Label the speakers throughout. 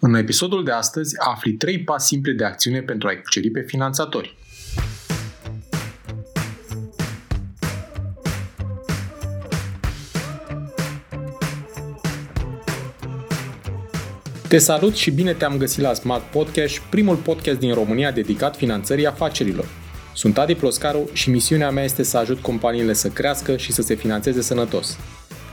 Speaker 1: În episodul de astăzi afli 3 pași simple de acțiune pentru a-i cuceri pe finanțatori. Te salut și bine te-am găsit la Smart Podcast, primul podcast din România dedicat finanțării afacerilor. Sunt Adi Ploscaru și misiunea mea este să ajut companiile să crească și să se finanțeze sănătos.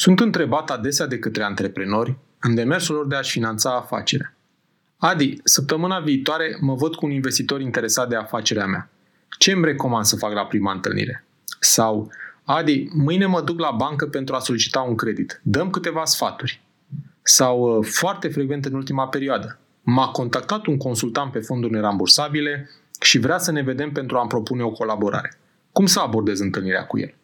Speaker 1: Sunt întrebat adesea de către antreprenori în demersul lor de a-și finanța afacerea. Adi, săptămâna viitoare mă văd cu un investitor interesat de afacerea mea. Ce îmi recomand să fac la prima întâlnire? Sau, Adi, mâine mă duc la bancă pentru a solicita un credit. Dăm câteva sfaturi. Sau, uh, foarte frecvent în ultima perioadă, m-a contactat un consultant pe fonduri nerambursabile și vrea să ne vedem pentru a-mi propune o colaborare. Cum să abordez întâlnirea cu el?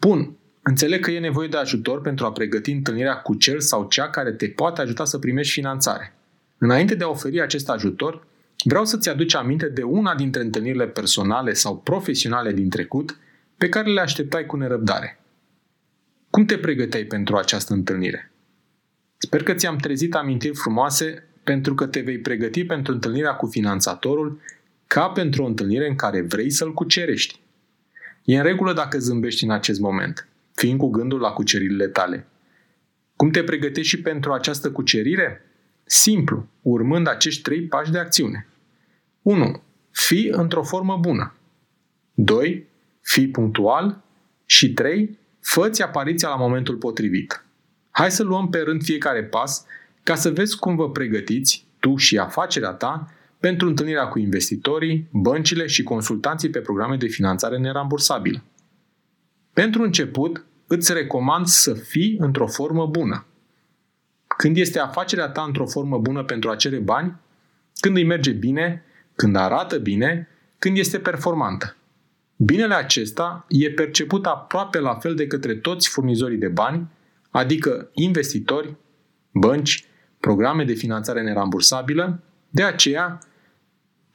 Speaker 1: Bun, Înțeleg că e nevoie de ajutor pentru a pregăti întâlnirea cu cel sau cea care te poate ajuta să primești finanțare. Înainte de a oferi acest ajutor, vreau să-ți aduci aminte de una dintre întâlnirile personale sau profesionale din trecut pe care le așteptai cu nerăbdare. Cum te pregăteai pentru această întâlnire? Sper că ți-am trezit amintiri frumoase pentru că te vei pregăti pentru întâlnirea cu finanțatorul ca pentru o întâlnire în care vrei să-l cucerești. E în regulă dacă zâmbești în acest moment – fiind cu gândul la cuceririle tale. Cum te pregătești și pentru această cucerire? Simplu, urmând acești trei pași de acțiune. 1. Fii într-o formă bună. 2. Fii punctual. Și 3. Fă-ți apariția la momentul potrivit. Hai să luăm pe rând fiecare pas ca să vezi cum vă pregătiți, tu și afacerea ta, pentru întâlnirea cu investitorii, băncile și consultanții pe programe de finanțare nerambursabilă. Pentru început, îți recomand să fii într-o formă bună. Când este afacerea ta într-o formă bună pentru a cere bani, când îi merge bine, când arată bine, când este performantă. Binele acesta e perceput aproape la fel de către toți furnizorii de bani, adică investitori, bănci, programe de finanțare nerambursabilă, de aceea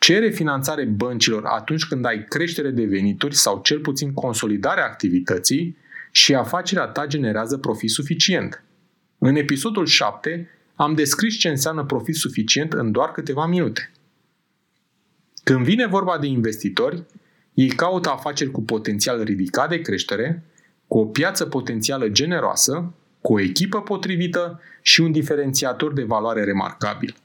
Speaker 1: cere finanțare băncilor atunci când ai creștere de venituri sau cel puțin consolidarea activității și afacerea ta generează profit suficient. În episodul 7 am descris ce înseamnă profit suficient în doar câteva minute. Când vine vorba de investitori, ei caută afaceri cu potențial ridicat de creștere, cu o piață potențială generoasă, cu o echipă potrivită și un diferențiator de valoare remarcabil.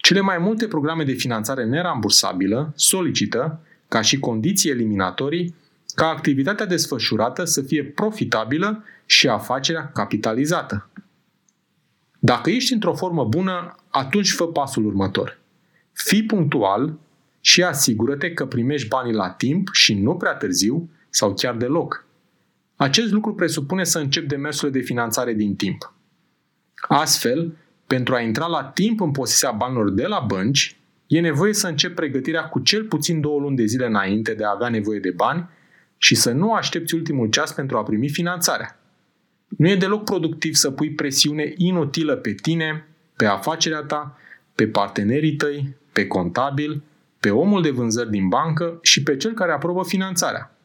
Speaker 1: Cele mai multe programe de finanțare nerambursabilă solicită, ca și condiții eliminatorii, ca activitatea desfășurată să fie profitabilă și afacerea capitalizată. Dacă ești într-o formă bună, atunci fă pasul următor. Fii punctual și asigură-te că primești banii la timp și nu prea târziu sau chiar deloc. Acest lucru presupune să începi demersurile de finanțare din timp. Astfel, pentru a intra la timp în posesia banilor de la bănci, e nevoie să începi pregătirea cu cel puțin două luni de zile înainte de a avea nevoie de bani și să nu aștepți ultimul ceas pentru a primi finanțarea. Nu e deloc productiv să pui presiune inutilă pe tine, pe afacerea ta, pe partenerii tăi, pe contabil, pe omul de vânzări din bancă și pe cel care aprobă finanțarea.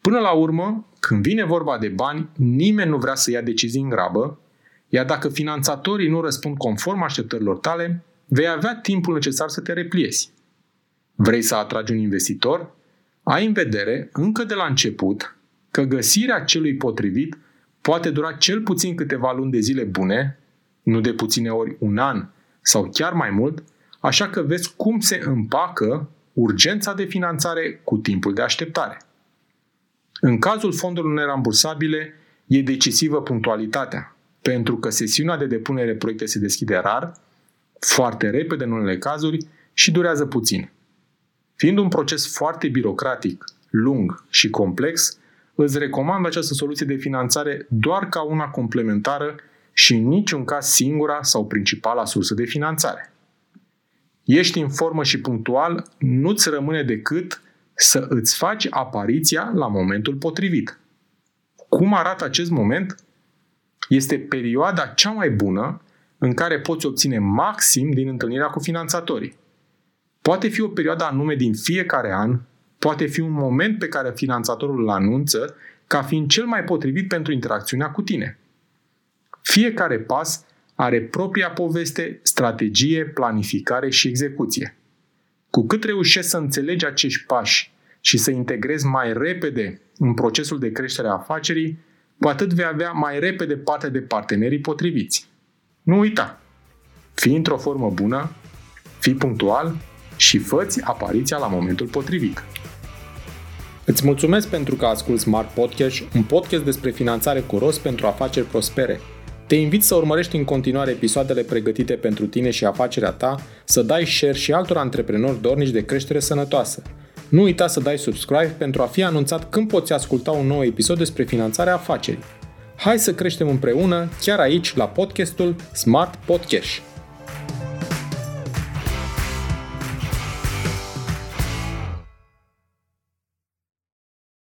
Speaker 1: Până la urmă, când vine vorba de bani, nimeni nu vrea să ia decizii în grabă, iar dacă finanțatorii nu răspund conform așteptărilor tale, vei avea timpul necesar să te repliezi. Vrei să atragi un investitor? ai în vedere, încă de la început, că găsirea celui potrivit poate dura cel puțin câteva luni de zile bune, nu de puține ori un an sau chiar mai mult, așa că vezi cum se împacă urgența de finanțare cu timpul de așteptare. În cazul fondurilor nerambursabile, e decisivă punctualitatea, pentru că sesiunea de depunere proiecte se deschide rar, foarte repede în unele cazuri și durează puțin. Fiind un proces foarte birocratic, lung și complex, îți recomand această soluție de finanțare doar ca una complementară și în niciun caz singura sau principala sursă de finanțare. Ești în formă și punctual, nu-ți rămâne decât să îți faci apariția la momentul potrivit. Cum arată acest moment? Este perioada cea mai bună în care poți obține maxim din întâlnirea cu finanțatorii. Poate fi o perioadă anume din fiecare an, poate fi un moment pe care finanțatorul îl anunță ca fiind cel mai potrivit pentru interacțiunea cu tine. Fiecare pas are propria poveste, strategie, planificare și execuție. Cu cât reușești să înțelegi acești pași și să integrezi mai repede în procesul de creștere a afacerii, cu atât vei avea mai repede parte de partenerii potriviți. Nu uita! Fii într-o formă bună, fii punctual și făți apariția la momentul potrivit. Îți mulțumesc pentru că asculti Smart Podcast, un podcast despre finanțare cu rost pentru afaceri prospere. Te invit să urmărești în continuare episoadele pregătite pentru tine și afacerea ta, să dai share și altor antreprenori dornici de creștere sănătoasă. Nu uita să dai subscribe pentru a fi anunțat când poți asculta un nou episod despre finanțarea afacerii. Hai să creștem împreună chiar aici la podcastul Smart Podcast.